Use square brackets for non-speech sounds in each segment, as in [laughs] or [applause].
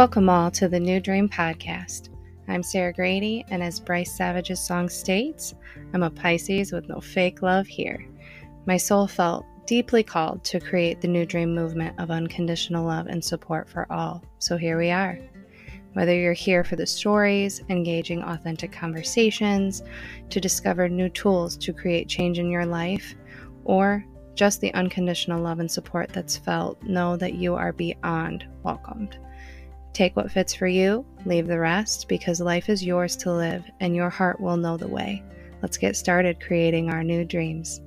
Welcome all to the New Dream Podcast. I'm Sarah Grady, and as Bryce Savage's song states, I'm a Pisces with no fake love here. My soul felt deeply called to create the New Dream movement of unconditional love and support for all, so here we are. Whether you're here for the stories, engaging authentic conversations, to discover new tools to create change in your life, or just the unconditional love and support that's felt, know that you are beyond welcomed. Take what fits for you, leave the rest, because life is yours to live and your heart will know the way. Let's get started creating our new dreams.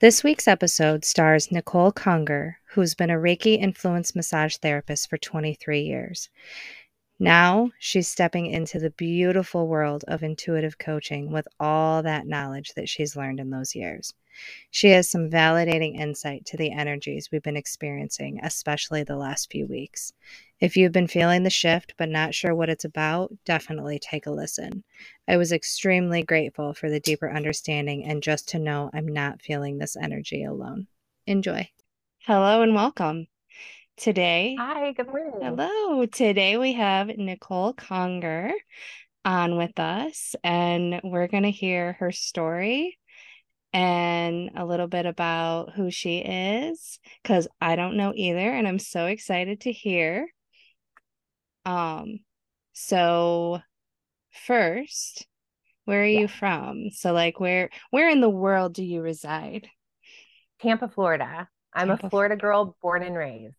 This week's episode stars Nicole Conger, who's been a Reiki influenced massage therapist for 23 years. Now she's stepping into the beautiful world of intuitive coaching with all that knowledge that she's learned in those years. She has some validating insight to the energies we've been experiencing, especially the last few weeks. If you've been feeling the shift but not sure what it's about, definitely take a listen. I was extremely grateful for the deeper understanding and just to know I'm not feeling this energy alone. Enjoy. Hello and welcome. Today, Hi, good morning. hello. Today we have Nicole Conger on with us, and we're going to hear her story and a little bit about who she is because I don't know either, and I'm so excited to hear. Um, so first, where are Yeah, you from? So like where where in the world do you reside? Tampa, Florida. I'm a Tampa, Florida Florida. girl born and raised.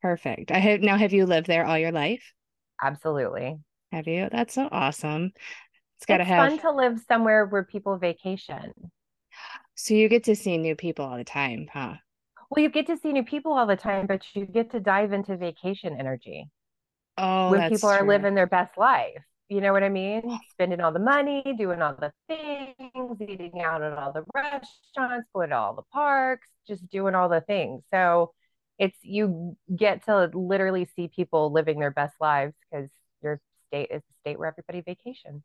Perfect. I have now have you lived there all your life? Absolutely. Have you? That's so awesome. It's got to It's have fun to live somewhere where people vacation. So you get to see new people all the time, huh? Well, you get to see new people all the time, but you get to dive into vacation energy Oh, when people that's are true. living their best life. You know what I mean? Spending all the money, doing all the things, eating out at all the restaurants, going to all the parks, just doing all the things. So it's you get to literally see people living their best lives because your state is the state where everybody vacations.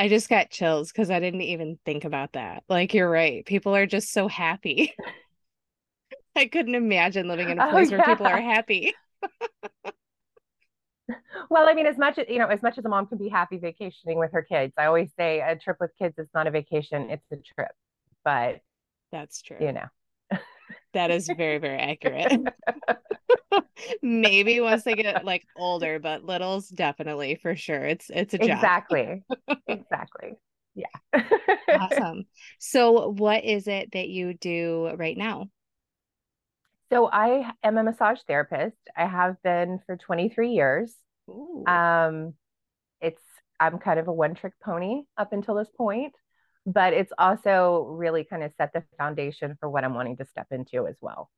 I just got chills because I didn't even think about that. Like you're right. People are just so happy. [laughs] I couldn't imagine living in a Oh place where people are happy. [laughs] Well, I mean, as much as you know, as much as a mom can be happy vacationing with her kids, I always say a trip with kids is not a vacation, it's a trip. But That's true. you know. That is very, very accurate. [laughs] Maybe once they get like older, but littles definitely for sure. It's it's a job. Exactly. Exactly. Yeah. Awesome. So what is it that you do right now? So I am a massage therapist. I have been for 23 years. Ooh, Um, it's I'm kind of a one-trick pony up until this point, but it's also really kind of set the foundation for what I'm wanting to step into as well.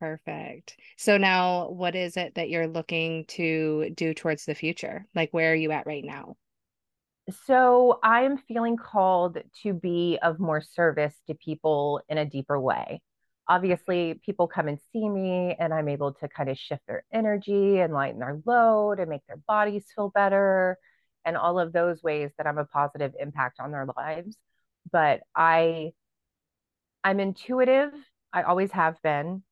perfect. So now what is it that you're looking to do towards the future? Like where are you at right now? So I'm feeling called to be of more service to people in a deeper way. Obviously, people come and see me, and I'm able to kind of shift their energy and lighten their load and make their bodies feel better, and all of those ways that I'm a positive impact on their lives. But I, I'm intuitive. I always have been,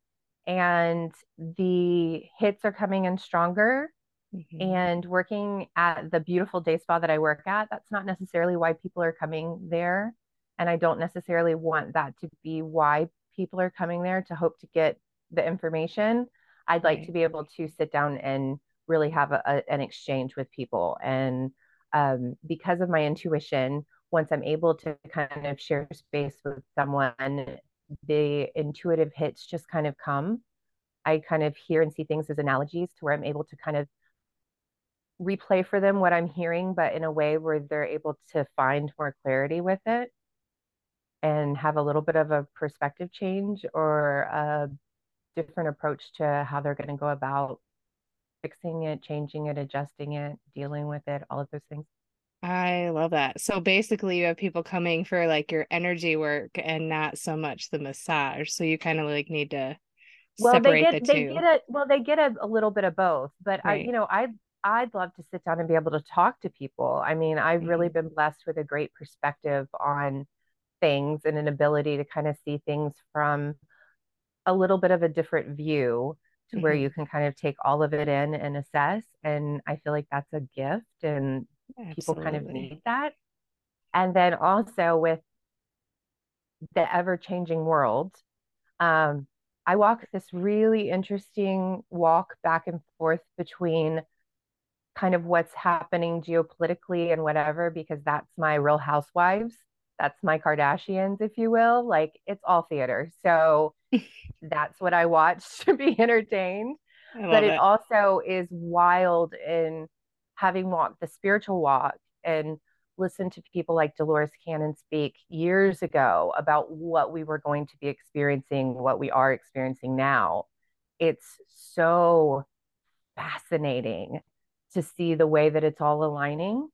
and the hits are coming in stronger Mhm. and working at the beautiful day spa that I work at, that's not necessarily why people are coming there. And I don't necessarily want that to be why people are coming there to hope to get the information. I'd like Right. to be able to sit down and really have a, a, an exchange with people. And um, because of my intuition, once I'm able to kind of share space with someone, the intuitive hits just kind of come. I kind of hear and see things as analogies to where I'm able to kind of replay for them what I'm hearing, but in a way where they're able to find more clarity with it and have a little bit of a perspective change or a different approach to how they're going to go about fixing it, changing it, adjusting it, dealing with it, all of those things. I love that. So basically you have people coming for like your energy work and not so much the massage. So you kind of like need to Well, they get the they get a well, they get a, a little bit of both, but I, you know, I I'd love to sit down and be able to talk to people. I mean, I've really Mhm. been blessed with a great perspective on things and an ability to kind of see things from a little bit of a different view to mm-hmm. where you can kind of take all of it in and assess. And I feel like that's a gift and Absolutely. people kind of need that. And then also with the ever changing world, um, I walk this really interesting walk back and forth between kind of what's happening geopolitically and whatever, because that's my real housewives. That's my Kardashians, if you will. Like it's all theater. So [laughs] that's what I watch [laughs] to be entertained. But it, it also is wild in having walked the spiritual walk and listened to people like Dolores Cannon speak years ago about what we were going to be experiencing, what we are experiencing now. It's so fascinating to see the way that it's all aligning.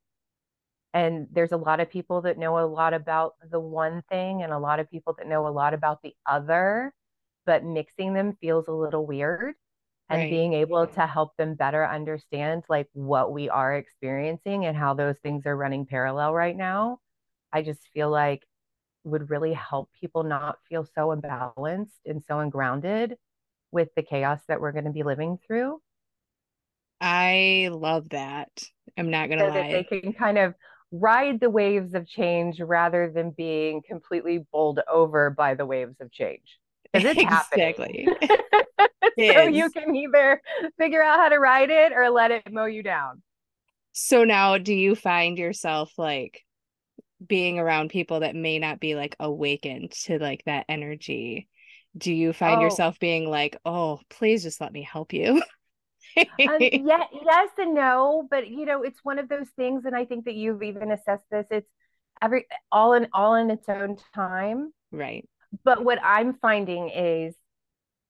And there's a lot of people that know a lot about the one thing and a lot of people that know a lot about the other, but mixing them feels a little weird. And right. being able to help them better understand like what we are experiencing and how those things are running parallel right now, I just feel like would really help people not feel so imbalanced and so ungrounded with the chaos that we're going to be living through. I love that. I'm not gonna so lie. That they can kind of ride the waves of change rather than being completely bowled over by the waves of change. It's exactly. happening. [laughs] [laughs] so you can either figure out how to ride it or let it mow you down. So now do you find yourself like being around people that may not be like awakened to like that energy? Do you find oh. yourself being like, "Oh, please just let me help you"? um, [laughs] yeah, yes and no, but you know, it's one of those things, and I think that you've even assessed this. It's every all in all in its own time, right? But what I'm finding is,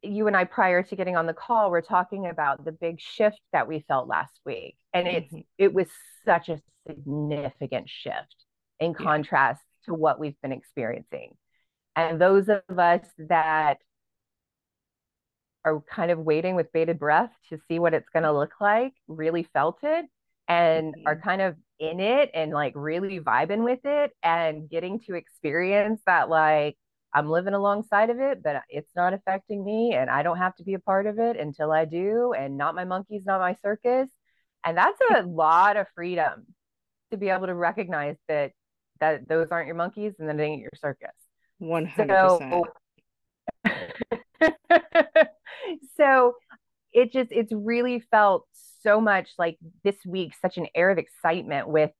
you and I, prior to getting on the call, we're talking about the big shift that we felt last week, and mm-hmm. it's it was such a significant shift in contrast yeah. to what we've been experiencing. And those of us that are kind of waiting with bated breath to see what it's going to look like, really felt it and mm-hmm. are kind of in it and like really vibing with it and getting to experience that like I'm living alongside of it, but it's not affecting me and I don't have to be a part of it until I do and not my monkeys, not my circus. And that's a lot of freedom to be able to recognize that that those aren't your monkeys and that ain't your circus. 100%. So, [laughs] so it just it's really felt so much like this week such an air of excitement with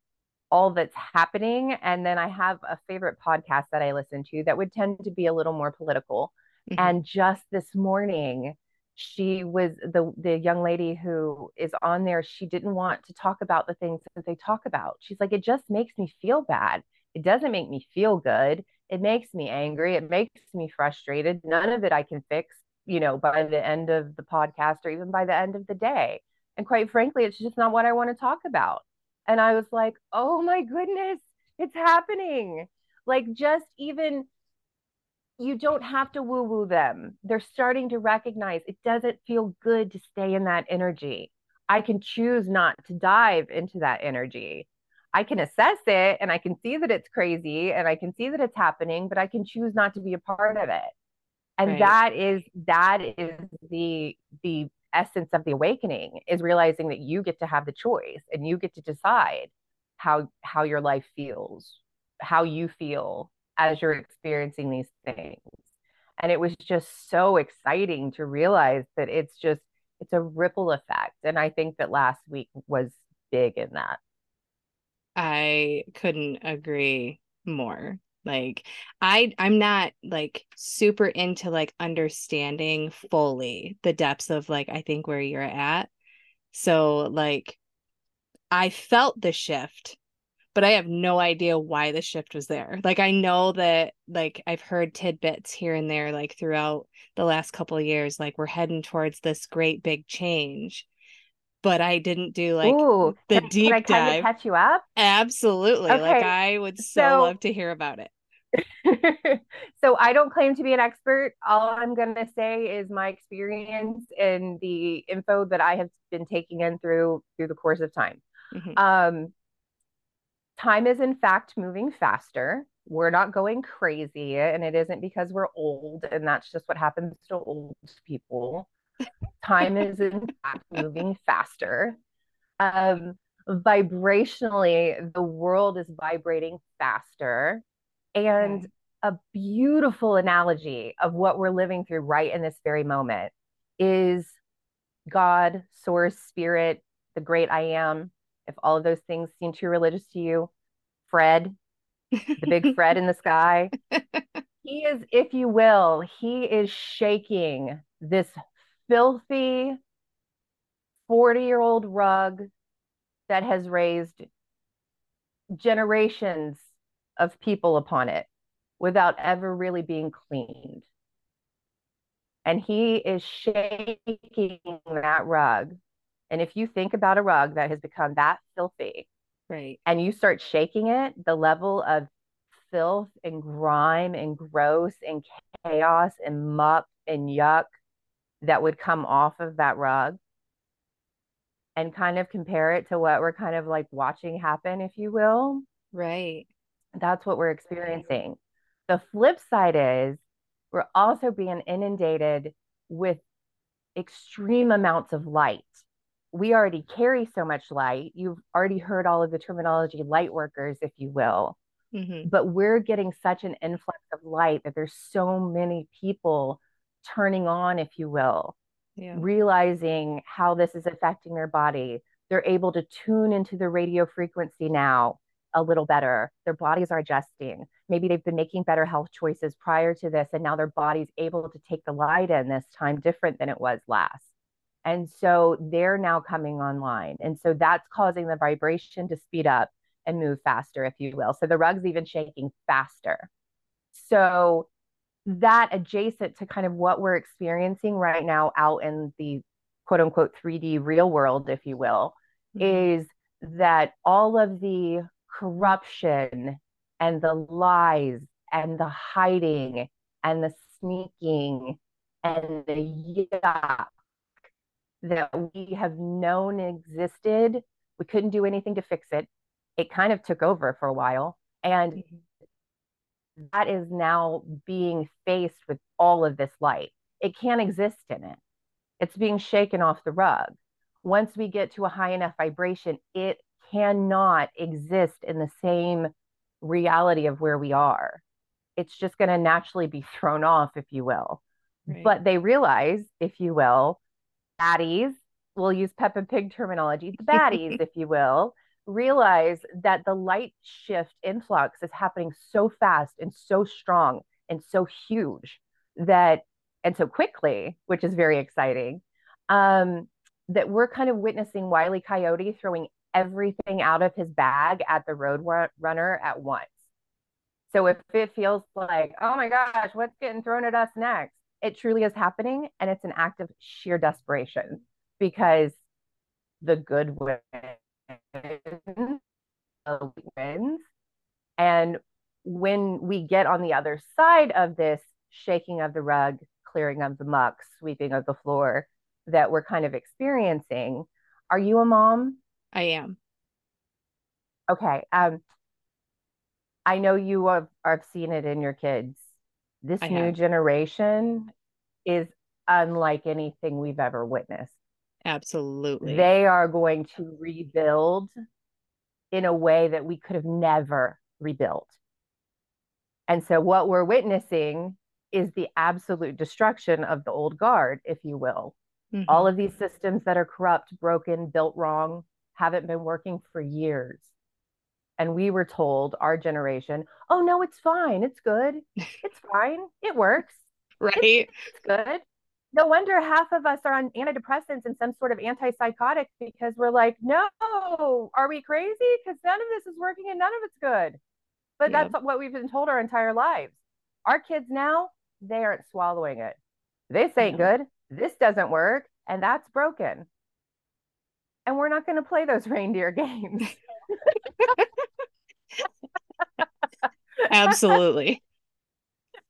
all that's happening and then i have a favorite podcast that i listen to that would tend to be a little more political mm-hmm. and just this morning she was the the young lady who is on there she didn't want to talk about the things that they talk about she's like it just makes me feel bad it doesn't make me feel good it makes me angry it makes me frustrated none of it i can fix you know, by the end of the podcast or even by the end of the day. And quite frankly, it's just not what I want to talk about. And I was like, oh my goodness, it's happening. Like, just even you don't have to woo woo them. They're starting to recognize it doesn't feel good to stay in that energy. I can choose not to dive into that energy. I can assess it and I can see that it's crazy and I can see that it's happening, but I can choose not to be a part of it and right. that is that is the the essence of the awakening is realizing that you get to have the choice and you get to decide how how your life feels how you feel as you're experiencing these things. And it was just so exciting to realize that it's just it's a ripple effect. And i think that last week was big in that. I couldn't agree more like I I'm not like super into like understanding fully the depths of like I think where you're at. So like I felt the shift, but I have no idea why the shift was there. Like I know that like I've heard tidbits here and there like throughout the last couple of years like we're heading towards this great big change but I didn't do like Ooh, the deep can I dive. catch you up? Absolutely. Okay. Like I would so, so love to hear about it. [laughs] so I don't claim to be an expert. All I'm going to say is my experience and the info that I have been taking in through through the course of time. Mm-hmm. Um, time is in fact moving faster. we're not going crazy and it isn't because we're old and that's just what happens to old people time [laughs] is in fact moving faster um, vibrationally the world is vibrating faster and a beautiful analogy of what we're living through right in this very moment is god source spirit the great i am if all of those things seem too religious to you fred the big [laughs] Fred in the sky. [laughs] He is, if you will, he is shaking this filthy 40 year old rug that has raised generations of people upon it without ever really being cleaned. And he is shaking that rug. And if you think about a rug that has become that filthy, Right. And you start shaking it, the level of filth and grime and gross and chaos and muck and yuck that would come off of that rug and kind of compare it to what we're kind of like watching happen, if you will. Right. That's what we're experiencing. The flip side is we're also being inundated with extreme amounts of light we already carry so much light. You've already heard all of the terminology, light workers, if you will. Mm-hmm. But we're getting such an influx of light that there's so many people turning on, if you will, yeah. realizing how this is affecting their body. They're able to tune into the radio frequency now a little better. Their bodies are adjusting. Maybe they've been making better health choices prior to this, and now their body's able to take the light in this time different than it was last. And so they're now coming online. And so that's causing the vibration to speed up and move faster, if you will. So the rug's even shaking faster. So that adjacent to kind of what we're experiencing right now out in the quote unquote 3D real world, if you will, mm-hmm. is that all of the corruption and the lies and the hiding and the sneaking and the yuck that we have known existed. We couldn't do anything to fix it. It kind of took over for a while. And mm-hmm. that is now being faced with all of this light. It can't exist in it. It's being shaken off the rug. Once we get to a high enough vibration, it cannot exist in the same reality of where we are. It's just going to naturally be thrown off, if you will. Right. But they realize, if you will, baddies, we'll use Peppa Pig terminology, the baddies, [laughs] if you will, realize that the light shift influx is happening so fast and so strong and so huge that, and so quickly, which is very exciting, um, that we're kind of witnessing Wiley Coyote throwing everything out of his bag at the road runner at once. So if it feels like, oh my gosh, what's getting thrown at us next? it truly is happening and it's an act of sheer desperation because the good wins, wins. And when we get on the other side of this shaking of the rug, clearing of the muck, sweeping of the floor that we're kind of experiencing, are you a mom? I am. Okay. Um, I know you have, have seen it in your kids this I new have. generation is unlike anything we've ever witnessed. Absolutely. They are going to rebuild in a way that we could have never rebuilt. And so, what we're witnessing is the absolute destruction of the old guard, if you will. Mm-hmm. All of these systems that are corrupt, broken, built wrong, haven't been working for years. And we were told our generation oh no it's fine. It's good. [laughs] It's fine. It works. Right? it's, it's, good. No wonder half of us are on antidepressants and some sort of antipsychotic because we're like no are we crazy? Because none of this is working and none of it's good. But yep. that's what we've been told our entire lives. Our kids now they aren't swallowing it. This ain't good. This doesn't work. And that's broken and we're not going to play those [laughs] reindeer games Absolutely.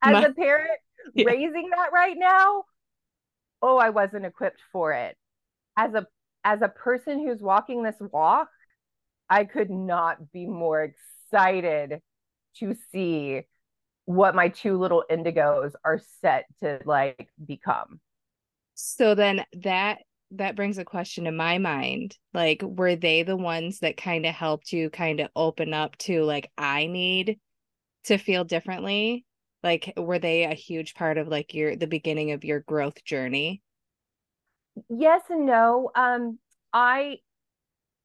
As My, a parent yeah. raising that right now, oh, I wasn't equipped for it. As a as a person who's walking this walk, I could not be more excited to see what my two little indigos are set to like become. So then that that brings a question to my mind. Like, were they the ones that kind of helped you kind of open up to like I need to feel differently? Like, were they a huge part of like your the beginning of your growth journey? Yes and no. Um, I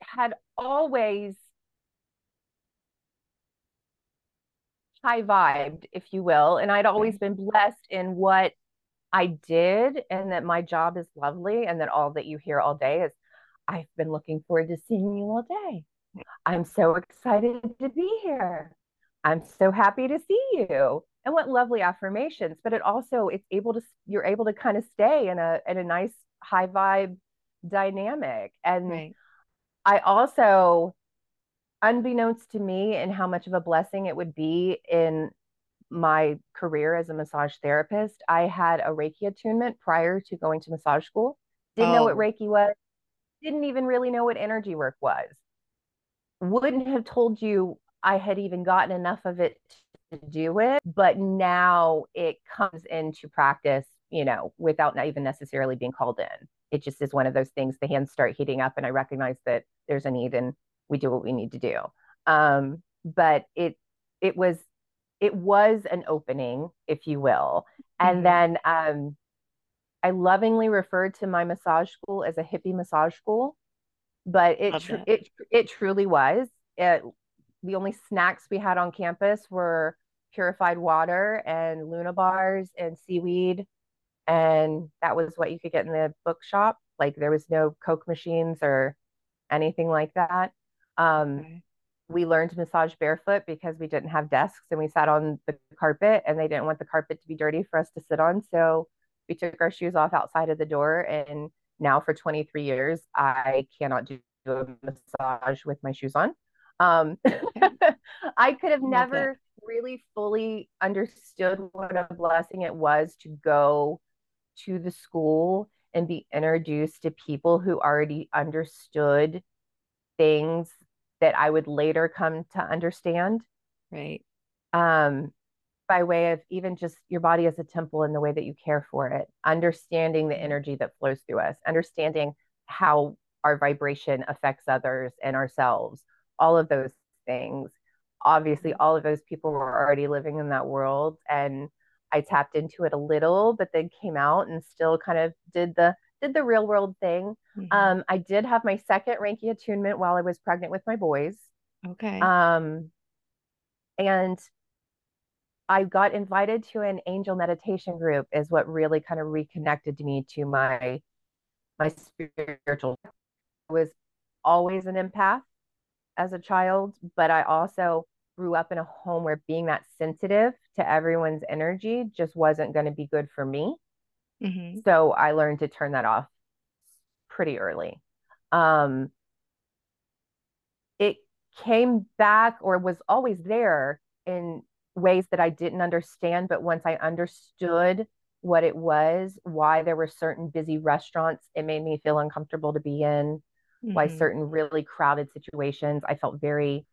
had always high vibed, if you will. And I'd always been blessed in what I did, and that my job is lovely, and that all that you hear all day is, I've been looking forward to seeing you all day. I'm so excited to be here. I'm so happy to see you. And what lovely affirmations, but it also it's able to you're able to kind of stay in a in a nice high vibe dynamic. And right. I also unbeknownst to me and how much of a blessing it would be in my career as a massage therapist, I had a Reiki attunement prior to going to massage school. Didn't oh. know what oh. Reiki was, didn't even really know what energy work was. Wouldn't have told you I had even gotten enough of it to do it, but now it comes into practice, you know, without not even necessarily being called in. It just is one of those things the hands start heating up and I recognize that there's a need and we do what we need to do. Um, but it it was it was an opening, if you will. And mm-hmm. then um, I lovingly referred to my massage school as a hippie massage school, but it tr- it it truly was. It, the only snacks we had on campus were purified water and Luna bars and seaweed, and that was what you could get in the bookshop. Like there was no Coke machines or anything like that. Um, okay. We learned to massage barefoot because we didn't have desks and we sat on the carpet and they didn't want the carpet to be dirty for us to sit on. So we took our shoes off outside of the door. And now for 23 years, I cannot do a massage with my shoes on. Um, [laughs] I could have never really fully understood what a blessing it was to go to the school and be introduced to people who already understood things that I would later come to understand. Right. Um, by way of even just your body as a temple and the way that you care for it, understanding the energy that flows through us, understanding how our vibration affects others and ourselves, all of those things. Obviously, all of those people were already living in that world. And I tapped into it a little, but then came out and still kind of did the did the real world thing. Mm-hmm. Um, I did have my second Reiki attunement while I was pregnant with my boys. Okay. Um, and I got invited to an angel meditation group is what really kind of reconnected me to my my spiritual. I was always an empath as a child, but I also grew up in a home where being that sensitive to everyone's energy just wasn't going to be good for me. Mm-hmm. So I learned to turn that off pretty early. Um, it came back or was always there in ways that I didn't understand. But once I understood what it was, why there were certain busy restaurants, it made me feel uncomfortable to be in, mm-hmm. why certain really crowded situations, I felt very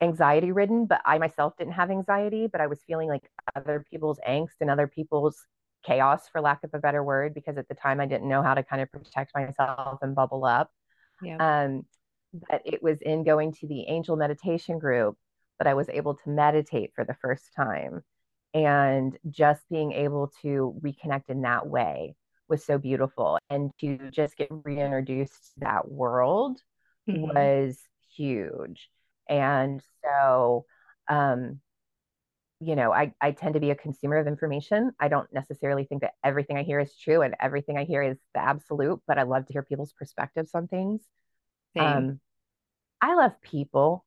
anxiety ridden, but I myself didn't have anxiety, but I was feeling like other people's angst and other people's chaos for lack of a better word because at the time I didn't know how to kind of protect myself and bubble up. Yeah. Um, but it was in going to the angel meditation group that I was able to meditate for the first time. And just being able to reconnect in that way was so beautiful. And to just get reintroduced to that world mm-hmm. was huge. And so um, you know, I, I tend to be a consumer of information. I don't necessarily think that everything I hear is true and everything I hear is the absolute, but I love to hear people's perspectives on things. Same. Um, I love people.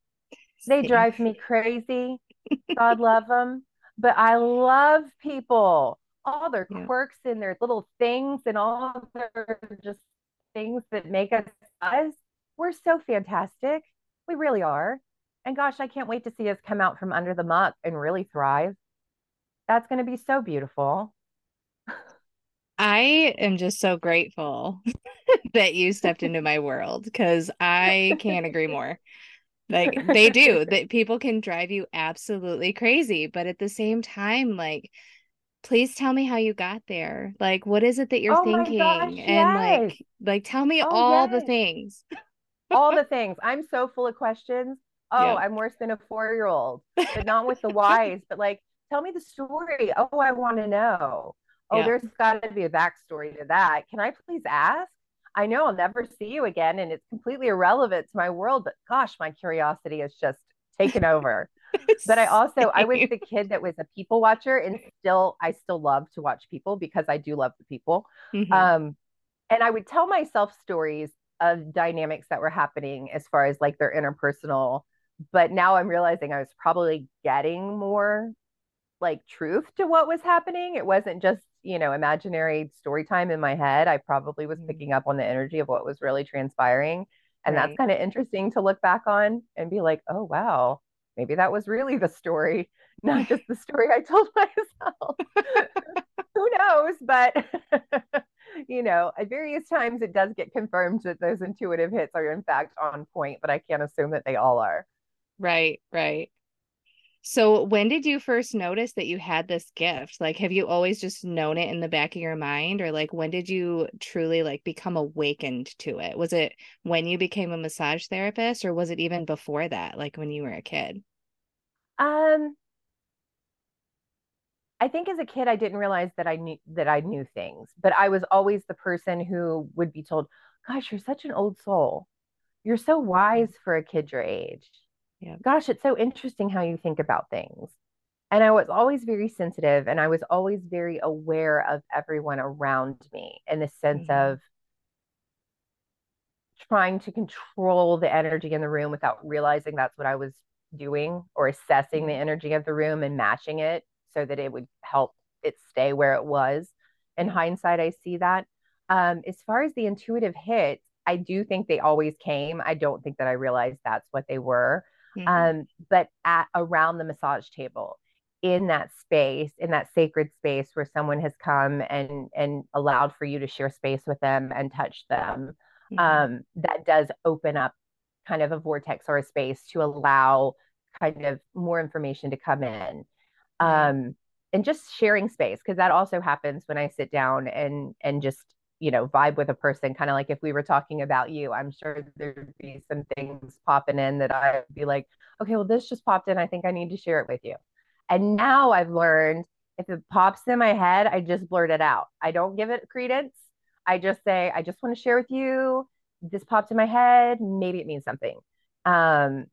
They Same. drive me crazy. God love them. But I love people, all their yeah. quirks and their little things and all their just things that make us us. We're so fantastic. We really are. And gosh, I can't wait to see us come out from under the muck and really thrive. That's going to be so beautiful. I am just so grateful [laughs] that you stepped into my world because I can't agree [laughs] more. like they do that people can drive you absolutely crazy but at the same time like please tell me how you got there like what is it that you're oh thinking gosh, and yes. like like tell me oh, all yes. the things all the [laughs] things i'm so full of questions oh yep. i'm worse than a four year old but not with the [laughs] whys but like tell me the story oh i want to know oh yep. there's got to be a backstory to that can i please ask I know I'll never see you again and it's completely irrelevant to my world, but gosh, my curiosity is just taken over. [laughs] but I also I was the kid that was a people watcher and still I still love to watch people because I do love the people. Mm-hmm. Um and I would tell myself stories of dynamics that were happening as far as like their interpersonal but now I'm realizing I was probably getting more like truth to what was happening. It wasn't just, you know, imaginary story time in my head. I probably was mm-hmm. picking up on the energy of what was really transpiring. And right. that's kind of interesting to look back on and be like, oh, wow, maybe that was really the story, [laughs] not just the story I told [laughs] myself. [laughs] Who knows? But, you know, at various times it does get confirmed that those intuitive hits are, in fact, on point, but I can't assume that they all are. Right, right. So when did you first notice that you had this gift? Like have you always just known it in the back of your mind or like when did you truly like become awakened to it? Was it when you became a massage therapist or was it even before that like when you were a kid? Um I think as a kid I didn't realize that I knew that I knew things, but I was always the person who would be told, "Gosh, you're such an old soul. You're so mm-hmm. wise for a kid your age." Yeah. gosh, it's so interesting how you think about things. And I was always very sensitive and I was always very aware of everyone around me in the sense mm-hmm. of trying to control the energy in the room without realizing that's what I was doing or assessing the mm-hmm. energy of the room and matching it so that it would help it stay where it was. In hindsight, I see that. Um, as far as the intuitive hits, I do think they always came. I don't think that I realized that's what they were. Mm-hmm. Um, but at around the massage table in that space, in that sacred space where someone has come and and allowed for you to share space with them and touch them, mm-hmm. um, that does open up kind of a vortex or a space to allow kind of more information to come in. Um, and just sharing space because that also happens when I sit down and and just you know vibe with a person kind of like if we were talking about you i'm sure there'd be some things popping in that i'd be like okay well this just popped in i think i need to share it with you. And now i've learned if it pops in my head i just blurt it out. I don't give it credence. I just say i just want to share with you. This popped in my head. Maybe it means something. Um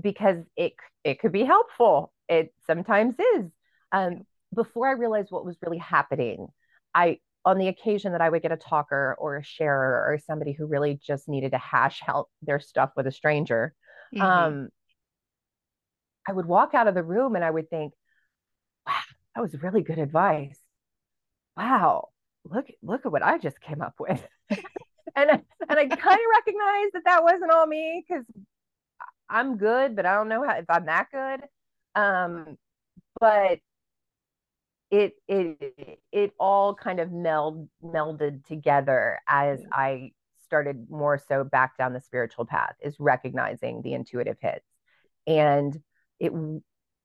because it it could be helpful. It sometimes is. Um before i realized what was really happening i on the occasion that I would get a talker or a sharer or somebody who really just needed to hash out their stuff with a stranger, mm-hmm. um, I would walk out of the room and I would think, wow, that was really good advice. Wow, look, look at what I just came up with. [laughs] and, and I kind of recognize that that wasn't all me because I'm good, but I don't know how, if I'm that good. Um, but it it it all kind of meld melded together as I started more so back down the spiritual path is recognizing the intuitive hits. And it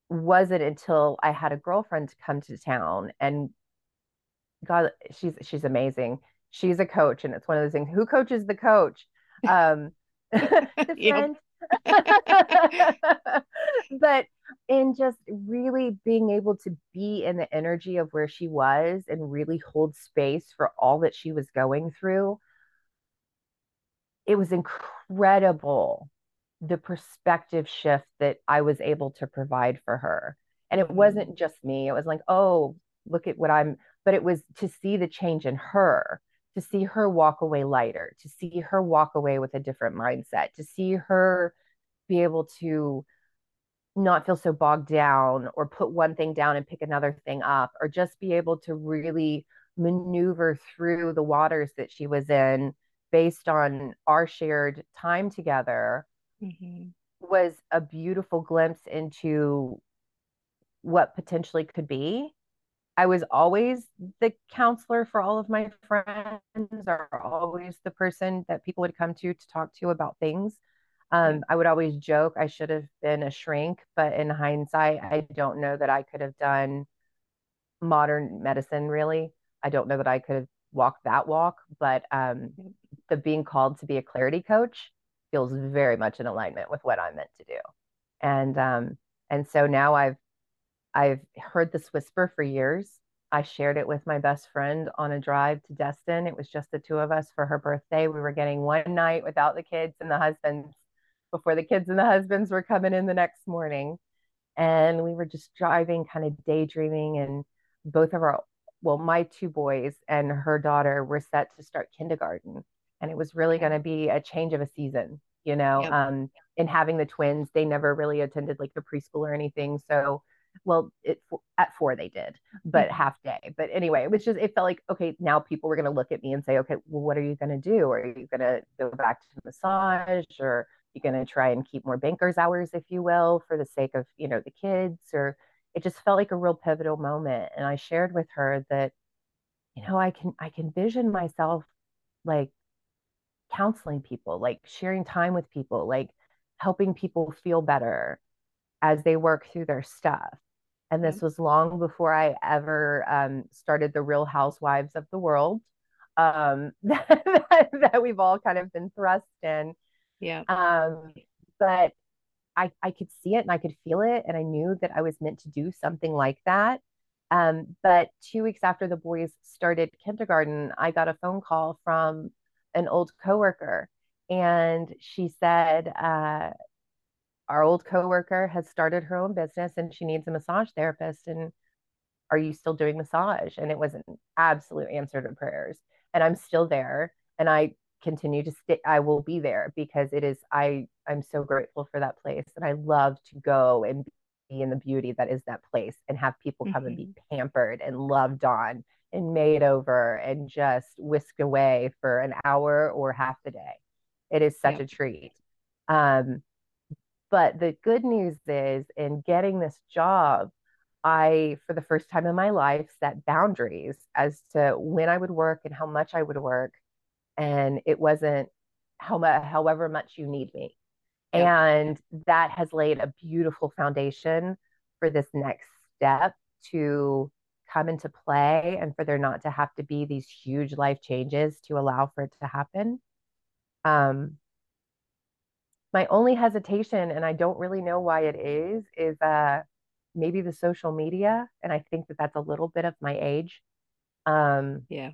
wasn't until I had a girlfriend come to town and God she's she's amazing. She's a coach and it's one of those things who coaches the coach? [laughs] Um [laughs] [laughs] the friend but in just really being able to be in the energy of where she was and really hold space for all that she was going through it was incredible the perspective shift that I was able to provide for her. And it mm-hmm. wasn't just me. It was like, oh, look at what I'm, but it was to see the change in her, to see her walk away lighter, to see her walk away with a different mindset, to see her be able to not feel so bogged down or put one thing down and pick another thing up or just be able to really maneuver through the waters that she was in based on our shared time together mm-hmm. was a beautiful glimpse into what potentially could be. I was always the counselor for all of my friends, or always the person that people would come to to talk to about things. Um, I would always joke I should have been a shrink, but in hindsight, I don't know that I could have done modern medicine really. I don't know that I could have walked that walk, but um, the being called to be a clarity coach feels very much in alignment with what I'm meant to do. And um, and so now I've I've heard this whisper for years. I shared it with my best friend on a drive to Destin. It was just the two of us for her birthday. We were getting one night without the kids and the husbands before the kids and the husbands were coming in the next morning. And we were just driving, kind of daydreaming. And both of our, well, my two boys and her daughter were set to start kindergarten. And it was really going to be a change of a season, you know. Yep. Um, in having the twins, they never really attended like the preschool or anything. So well it at four they did but mm-hmm. half day but anyway it was just it felt like okay now people were going to look at me and say okay well what are you going to do are you going to go back to massage or you going to try and keep more bankers hours if you will for the sake of you know the kids or it just felt like a real pivotal moment and i shared with her that you know i can i can vision myself like counseling people like sharing time with people like helping people feel better as they work through their stuff and this was long before I ever um, started the Real Housewives of the World um, [laughs] that, that, we've all kind of been thrust in. Yeah. Um, but I, I could see it and I could feel it, and I knew that I was meant to do something like that. Um, but two weeks after the boys started kindergarten, I got a phone call from an old coworker, and she said, uh, our old coworker has started her own business and she needs a massage therapist and are you still doing massage and it was an absolute answer to prayers and i'm still there and i continue to stay i will be there because it is i i'm so grateful for that place and i love to go and be in the beauty that is that place and have people come mm-hmm. and be mm-hmm. pampered and loved on and made over and just whisked away for an hour or half the day it is such yeah. a treat um but the good news is in getting this job, I, for the first time in my life, set boundaries as to when I would work and how much I would work. And it wasn't how much, however much you need me. And that has laid a beautiful foundation for this next step to come into play and for there not to have to be these huge life changes to allow for it to happen. Um, my only hesitation and i don't really know why it is is uh maybe the social media and i think that that's a little bit of my age um yeah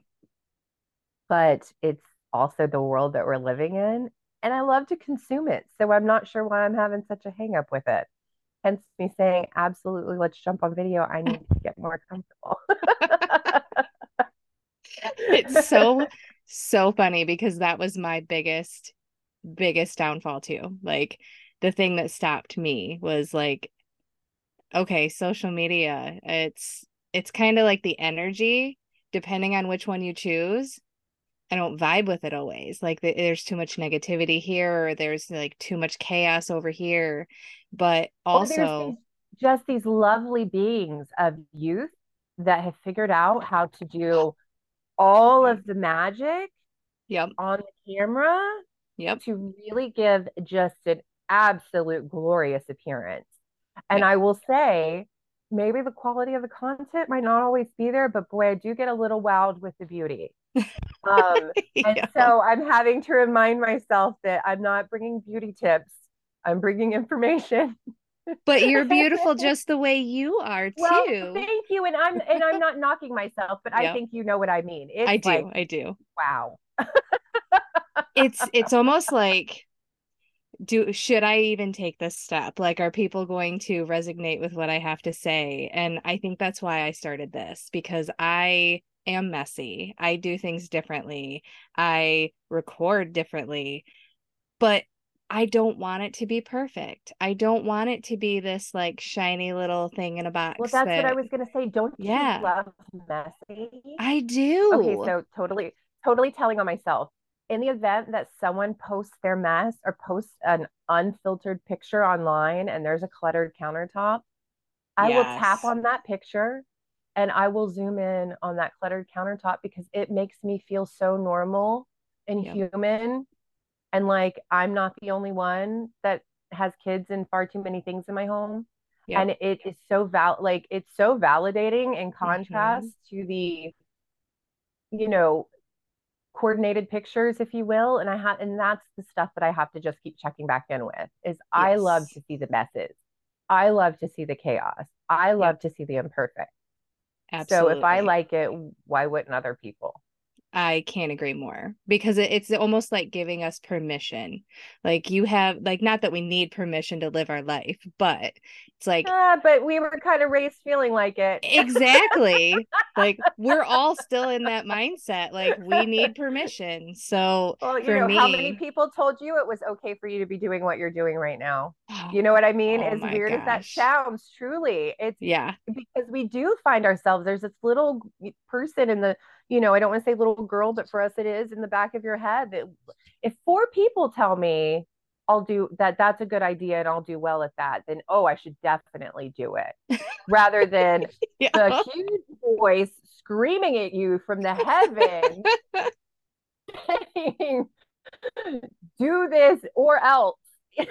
but it's also the world that we're living in and i love to consume it so i'm not sure why i'm having such a hang up with it hence me saying absolutely let's jump on video i need to get more comfortable [laughs] it's so so funny because that was my biggest biggest downfall too. Like the thing that stopped me was like okay, social media, it's it's kind of like the energy depending on which one you choose. I don't vibe with it always. Like the, there's too much negativity here or there's like too much chaos over here. But also these, just these lovely beings of youth that have figured out how to do all of the magic yep. on the camera Yep. To really give just an absolute glorious appearance. And yep. I will say, maybe the quality of the content might not always be there, but boy, I do get a little wowed with the beauty. [laughs] Um, [laughs] yeah. And so I'm having to remind myself that I'm not bringing beauty tips, I'm bringing information. [laughs] but you're beautiful just the way you are too. Well, thank you. And I'm and I'm not knocking myself, but yep. I think you know what I mean. It's I do. Like, I do. Wow it's it's almost like do should i even take this step like are people going to resonate with what i have to say and i think that's why i started this because i am messy. I do things differently. I record differently. But i don't want it to be perfect. I don't want it to be this like shiny little thing in a box well that's that, what i was going to say. Don't yeah. love messy? I do. okay so totally totally telling on myself. In the event that someone posts their mess or posts an unfiltered picture online and there's a cluttered countertop, I yes. will tap on that picture and I will zoom in on that cluttered countertop because it makes me feel so normal and yep. human and like i'm not the only one that has kids and far too many things in my home yep. and it is so val like it's so validating in contrast mm-hmm. to the you know coordinated pictures if you will and i have and that's the stuff that i have to just keep checking back in with is yes. i love to see the messes i love to see the chaos i love yep. to see the imperfect Absolutely. so if i like it why wouldn't other people I can't agree more because it's almost like giving us permission. Like you have like not that we need permission to live our life, but it's like uh, but we were kind of raised feeling like it. exactly. like [laughs] we're all still in that mindset like we need permission. So well, you know, me, how many people told you it was okay for you to be doing what you're doing right now? You know what I mean? Oh as weird gosh. as that sounds, truly. It's yeah. Because we do find ourselves there's this little person in the you know, I don't want to say little girl, but for us it is in the back of your head that if four people tell me I'll do that, that's a good idea and I'll do well at that, then oh, I should definitely do it. Rather than [laughs] yeah. the huge voice screaming at you from the heavens saying, do this or else. [laughs]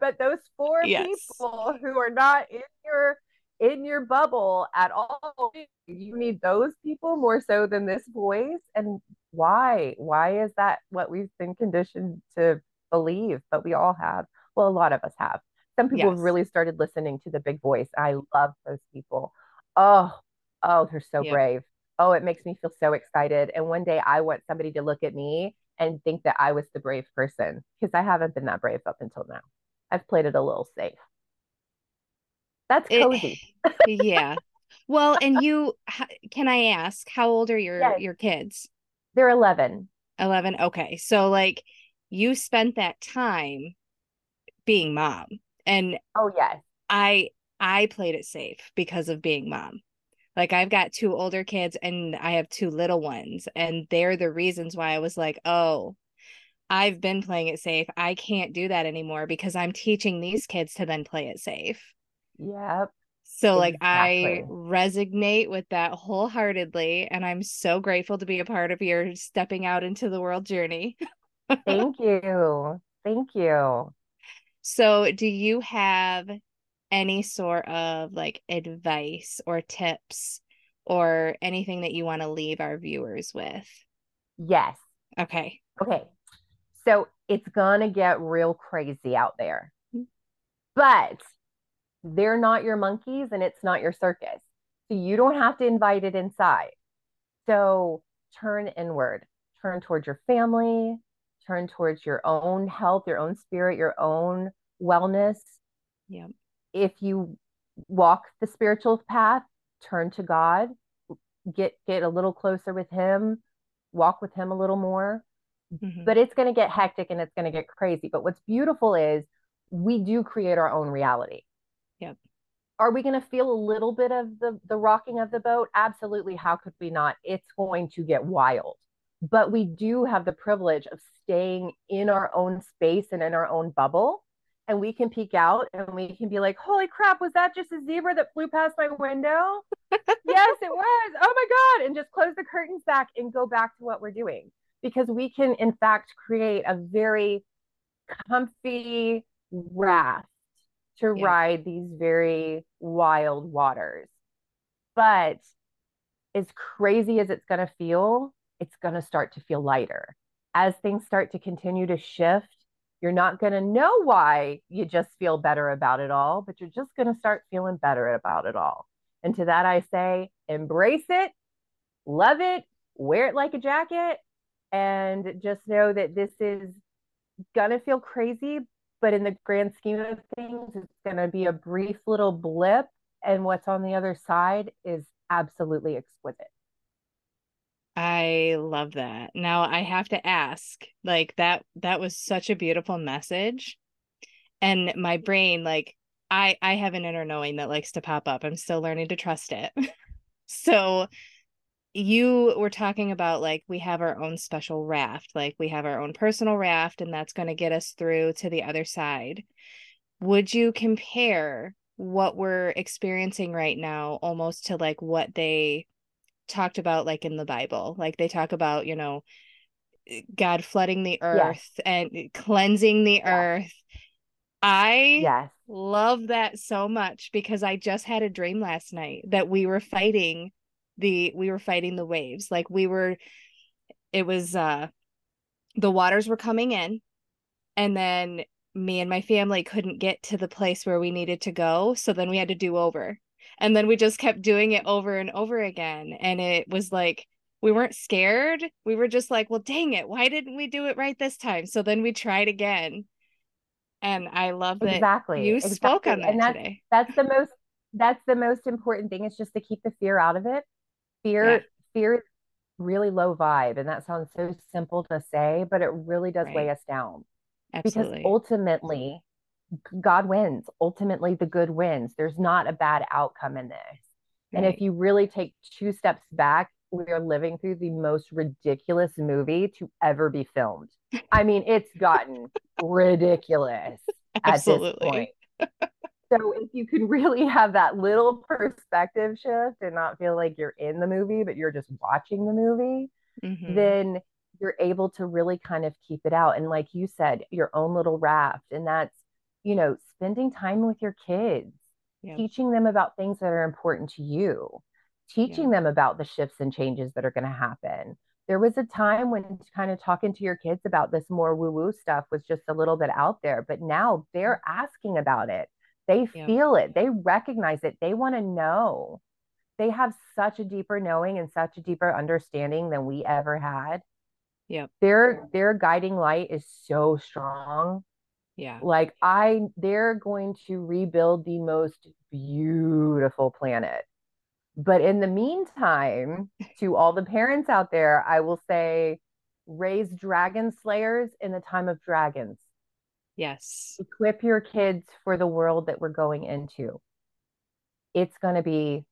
but those four yes. people who are not in your in your bubble at all. You need those people more so than this voice. And why? Why is that what we've been conditioned to believe? But we all have. Well, a lot of us have. Some people yes. have really started listening to the big voice. I love those people. Oh, oh, they're so brave. Oh, it makes me feel so excited. And one day I want somebody to look at me and think that I was the brave person because I haven't been that brave up until now. I've played it a little safe. That's eh, cozy. It, [laughs] yeah. Well, and you can I ask how old are your yes. your kids? They're 11. 11. Okay. So like you spent that time being mom. And Oh yes. I I played it safe because of being mom. Like I've got two older kids and I have two little ones and they're the reasons why I was like, "Oh, I've been playing it safe. I can't do that anymore because I'm teaching these kids to then play it safe." Yep. So like I resonate with that wholeheartedly and I'm so grateful to be a part of your stepping out into the world journey. Thank you. Thank you. So do you have any sort of like advice or tips or anything that you want to leave our viewers with? Yes. Okay. Okay. So it's going to get real crazy out there. Mm. But they're not your monkeys and it's not your circus. So you don't have to invite it inside. So turn inward, turn towards your family, turn towards your own health, your own spirit, your own wellness. Yeah. If you walk the spiritual path, turn to God, get get a little closer with him, walk with him a little more. Mm-hmm. But it's going to get hectic and it's going to get crazy. But what's beautiful is we do create our own reality. Yep. Are we going to feel a little bit of the the rocking of the boat? Absolutely. How could we not? It's going to get wild. But we do have the privilege of staying in our own space and in our own bubble. And we can peek out and we can be like, holy crap, was that just a zebra that flew past my window? [laughs] yes, it was. Oh my God. And just close the curtains back and go back to what we're doing. Because we can, in fact, create a very comfy raft to yeah. ride these very wild waters. But as crazy as it's going to feel, it's going to start to feel lighter. As things start to continue to shift, you're not going to know why you just feel better about it all, but you're just going to start feeling better about it all. And to that, I say, embrace it, love it, wear it like a jacket, and just know that this is going to feel crazy, but in the grand scheme of things, it's going to be a brief little blip. And what's on the other side is absolutely exquisite. I love that. Now I have to ask, like that that was such a beautiful message. And my brain like I I have an inner knowing that likes to pop up. I'm still learning to trust it. [laughs] so you were talking about like we have our own special raft, like we have our own personal raft, and that's going to get us through to the other side. Would you compare what we're experiencing right now almost to like what they talked about like in the Bible? Like they talk about, you know, eh, God flooding the earth yes. and eh, cleansing the yes. earth. I yes. love that so much because I just had a dream last night that we were fighting the we were fighting the waves. Like we were it was uh the waters were coming in and then me and my family couldn't get to the place where we needed to go, so then we had to do over. And then we just kept doing it over and over again and it was like we weren't scared. We were just like, well, dang it, why didn't we do it right this time? So then we tried again. And I love that exactly you exactly. spoke on that and that's, today. That's the most that's the most important thing is just to keep the fear out of it. Fear yeah. fear is really low vibe. And that sounds so simple to say, but it really does right. weigh us down. Absolutely. Because ultimately God wins. Ultimately the good wins. There's not a bad outcome in this. Right. And if you really take two steps back we are living through the most ridiculous movie to ever be filmed. I mean, it's gotten [laughs] ridiculous Absolutely. at this point. [laughs] so if you can [laughs] really have that little perspective shift and not feel like you're in the movie, but you're just watching the movie, mm-hmm. then you're able to really kind of keep it out. And like you said, your own little raft. And that's, you know, spending time with your kids, yep. teaching them about things that are important to you teaching yeah. them about the shifts and changes that are going to happen. There was a time when kind of talking to your kids about this more woo woo stuff was just a little bit out there, but now they're asking about it. They yeah. feel it, they recognize it, they want to know. They have such a deeper knowing and such a deeper understanding than we ever had. Yeah. Their their guiding light is so strong. Yeah. Like I they're going to rebuild the most beautiful planet but in the meantime, to all the parents out there, I will say raise dragon slayers in the time of dragons. Yes. Equip your kids for the world that we're going into. It's going to be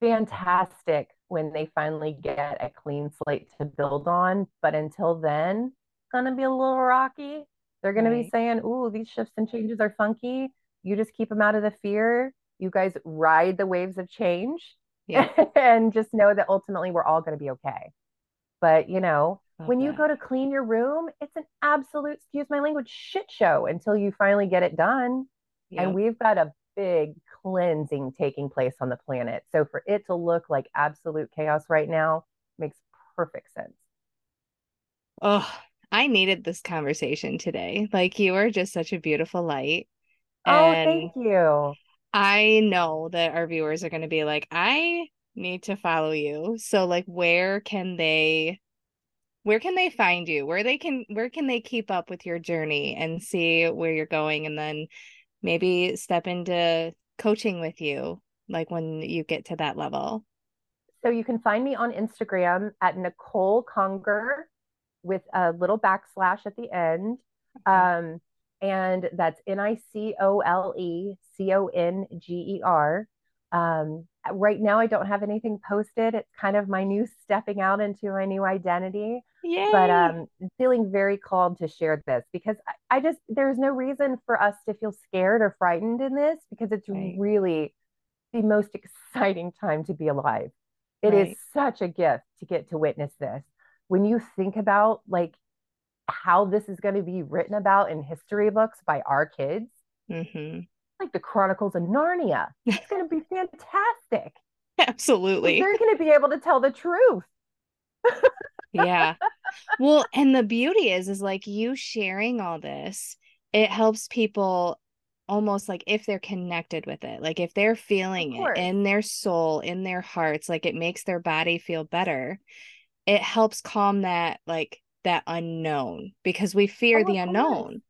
fantastic when they finally get a clean slate to build on. But until then, it's going to be a little rocky. They're going right. to be saying, Ooh, these shifts and changes are funky. You just keep them out of the fear. You guys ride the waves of change yeah. [laughs] and just know that ultimately we're all going to be okay. But, you know, Love when that. you go to clean your room, it's an absolute, excuse my language, shit show until you finally get it done. Yep. And we've got a big cleansing taking place on the planet. So for it to look like absolute chaos right now makes perfect sense. Oh, I needed this conversation today. Like you are just such a beautiful light. Oh, thank you. I know that our viewers are going to be like, I need to follow you. So like where can they where can they find you? Where they can where can they keep up with your journey and see where you're going and then maybe step into coaching with you like when you get to that level? So you can find me on Instagram at Nicole Conger with a little backslash at the end. Um, and that's N I C O L E C O N G E R. Um, right now, I don't have anything posted. It's kind of my new stepping out into my new identity. Yay. But um, feeling very called to share this because I, I, just there's no reason for us to feel scared or frightened in this because it's right. really the most exciting time to be alive. It right. is such a gift to get to witness this. When you think about like how this is going to be written about in history books by our kids, mm-hmm. Like the Chronicles of Narnia. It's [laughs] going to be fantastic. Absolutely. They're going to be able to tell the truth. yeah. [laughs] Well, and the beauty is, is like you sharing all this, it helps people almost like if they're connected with it, like if they're feeling it in their soul, in their hearts, like it makes their body feel better. It helps calm that like that unknown because we fear oh, the unknown.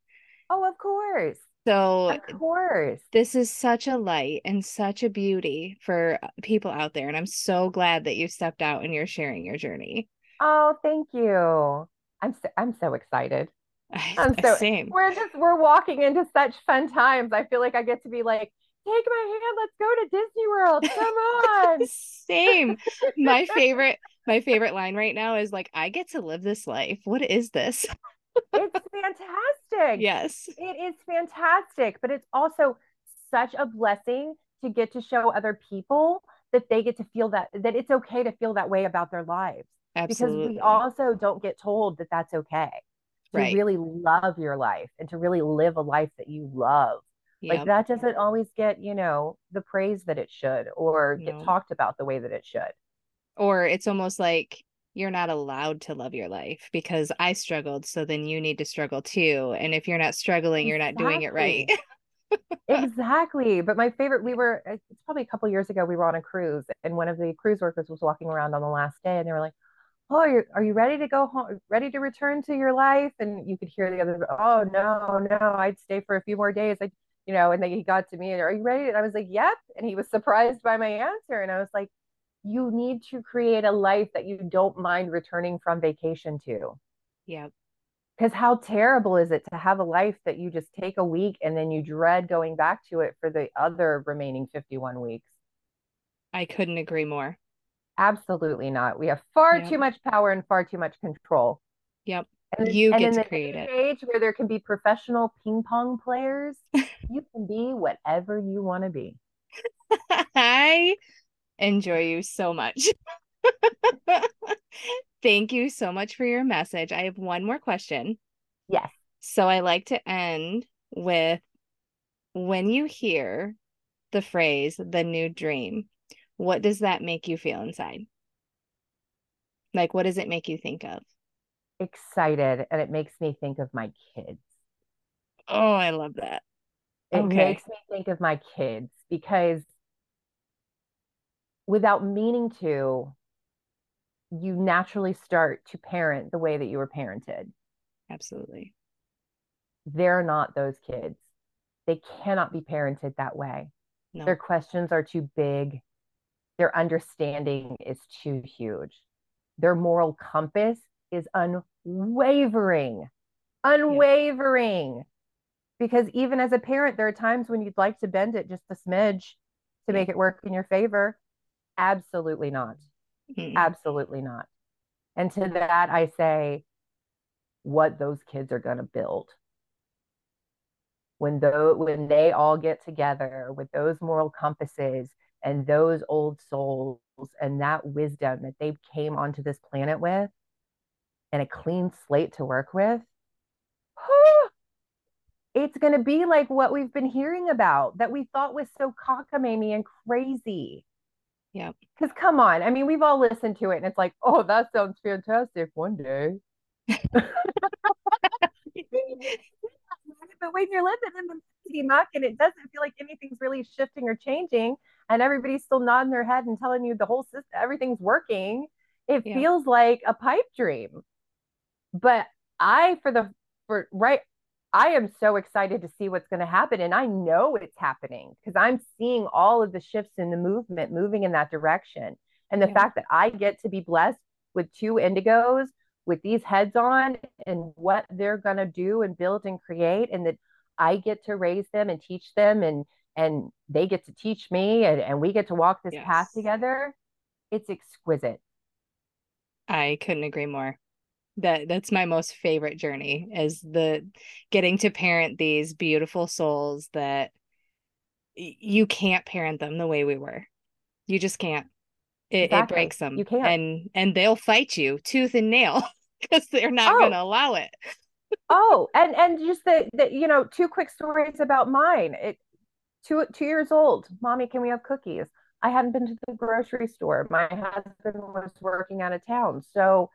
Oh, of course. So, of course, this is such a light and such a beauty for uh, people out there. And I'm so glad that you stepped out and you're sharing your journey. Oh, thank you. I'm so, I'm so excited. [laughs] I'm so same. We're just we're walking into such fun times. I feel like I get to be like, take my hand, let's go to Disney World. Come on. [laughs] same. My [laughs] favorite my favorite line right now is like, I get to live this life. What is this? It's fantastic. Yes. It is fantastic. But it's also such a blessing to get to show other people that they get to feel that that it's okay to feel that way about their lives. Absolutely. Because we also don't get told that that's okay to right. really love your life and to really live a life that you love. Yep. Like that doesn't always get, you know, the praise that it should or no. get talked about the way that it should. Or it's almost like you're not allowed to love your life because I struggled. So then you need to struggle too. And if you're not struggling, you're not doing it right. exactly. [laughs] But my favorite, we were, it's probably a couple years ago, we were on a cruise and one of the cruise workers was walking around on the last day and they were like, oh, are you, are you ready to go home, ready to return to your life? And you could hear the other, oh, no, no, I'd stay for a few more days. Like, you know, and then he got to me and are you ready? And I was like, yep. And he was surprised by my answer. And I was like, you need to create a life that you don't mind returning from vacation to. Yeah. Because how terrible is it to have a life that you just take a week and then you dread going back to it for the other remaining 51 weeks? I couldn't agree more. Absolutely not. We have far yep. too much power and far too much control. Yep. And, you and get to create it. Age where there can be professional ping pong players, [laughs] you can be whatever you want to be. [laughs] I enjoy you so much. [laughs] Thank you so much for your message. I have one more question. Yes. So I like to end with when you hear the phrase the new dream, what does that make you feel inside? Like, what does it make you think of? Excited. And it makes me think of my kids. Oh, I love that. It okay. makes me think of my kids because without meaning to, you naturally start to parent the way that you were parented. Absolutely. They're not those kids. They cannot be parented that way. No. Their questions are too big their understanding is too huge. Their moral compass is unwavering, unwavering. Yeah. Because even as a parent, there are times when you'd like to bend it just a smidge to make it work in your favor. Absolutely not. Mm-hmm. Absolutely not. And to that, I say, what those kids are going to build when the, when they all get together with those moral compasses and those old souls and that wisdom that they came onto this planet with and a clean slate to work with it's going to be like what we've been hearing about that we thought was so cockamamie and crazy yeah because come on i mean we've all listened to it and it's like oh that sounds fantastic one day. [laughs] But when you're living in the muck and it doesn't feel like anything's really shifting or changing and everybody's still nodding their head and telling you the whole system everything's working. It yeah. feels like a pipe dream. But i for the for right i am so excited to see what's going to happen and i know it's happening because i'm seeing all of the shifts in the movement moving in that direction and the yeah. fact that i get to be blessed with two indigos with these heads on and what they're going to do and build and create and that I get to raise them and teach them and and they get to teach me and, and we get to walk this yes. path together. It's exquisite. I couldn't agree more. That that's my most favorite journey is the getting to parent these beautiful souls that you can't parent them the way we were. You just can't. It, exactly. it breaks them. You can't. And and they'll fight you tooth and nail [laughs] because they're not oh. going to allow it [laughs] oh, and and just the, the you know two quick stories about mine. It two two years old. Mommy, can we have cookies? I hadn't been to the grocery store. My husband was working out of town, so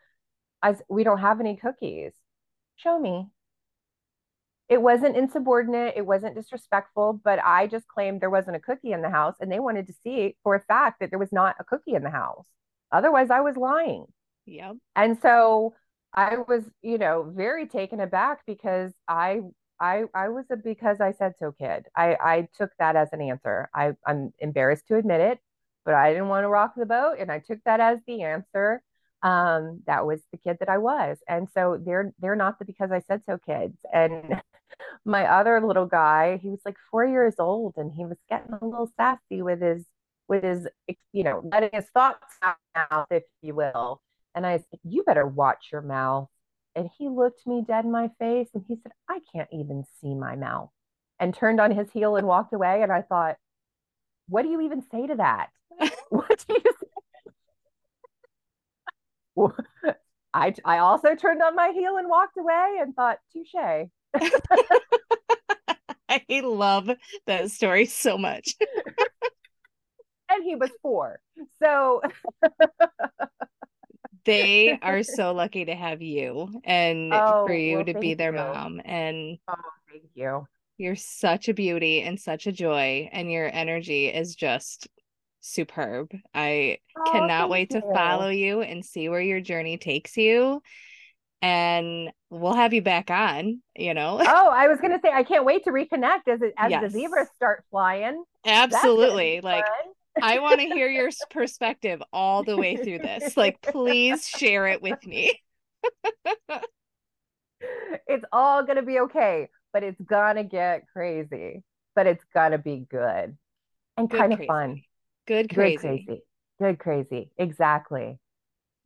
I we don't have any cookies. Show me. It wasn't insubordinate. It wasn't disrespectful, but I just claimed there wasn't a cookie in the house, and they wanted to see for a fact that there was not a cookie in the house. Otherwise, I was lying. Yep. And so I was, you know, very taken aback because I I I was a because I said so kid. I I took that as an answer. I I'm embarrassed to admit it, but I didn't want to rock the boat and I took that as the answer. Um that was the kid that I was. And so they're they're not the because I said so kids. And [laughs] my other little guy, he was like 4 years old and he was getting a little sassy with his with his you know, letting his thoughts out if you will and I said, You better watch your mouth. And he looked me dead in my face and he said, I can't even see my mouth. And turned on his heel and walked away. And I thought, What do you even say to that? [laughs] what do you? [laughs] I I also turned on my heel and walked away and thought, touche. [laughs] I love that story so much. [laughs] and he was four. So they are so lucky to have you and oh, for you well, to be their you. mom. And oh, thank you. You're such a beauty and such a joy, and your energy is just superb. I oh, cannot wait you. to follow you and see where your journey takes you. And we'll have you back on, you know. [laughs] Oh, I was gonna say I can't wait to reconnect as it, as yes. the zebras start flying. Absolutely. Like I want to hear your [laughs] perspective all the way through this. Like please share it with me. [laughs] it's all gonna be okay, but it's gonna get crazy. But it's gonna be good and good kind crazy. of fun. Good crazy. Good crazy. Good crazy. Exactly.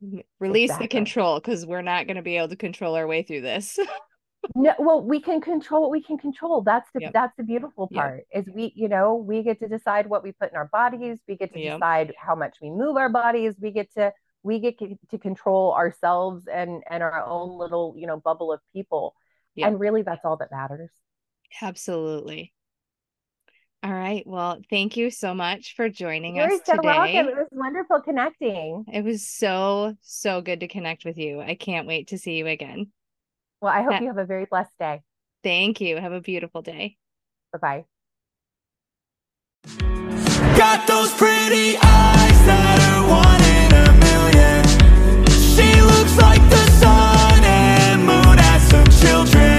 Mm-hmm. Release exactly. the control because we're not going to be able to control our way through this. [laughs] no, well, we can control what we can control. That's the yep. that's the beautiful part. Yep. Is we, you know, we get to decide what we put in our bodies. We get to yep. decide how much we move our bodies. We get to we get to control ourselves and and our own little, you know, bubble of people. And really that's all that matters. Absolutely. All right. Well, thank you so much for joining You're us so today. Welcome. It was wonderful connecting. It was so, so good to connect with you. I can't wait to see you again. Well, I hope you have a very blessed day. Thank you. Have a beautiful day. Bye bye. Got those pretty eyes that are one in a million. She looks like the sun and moon some children.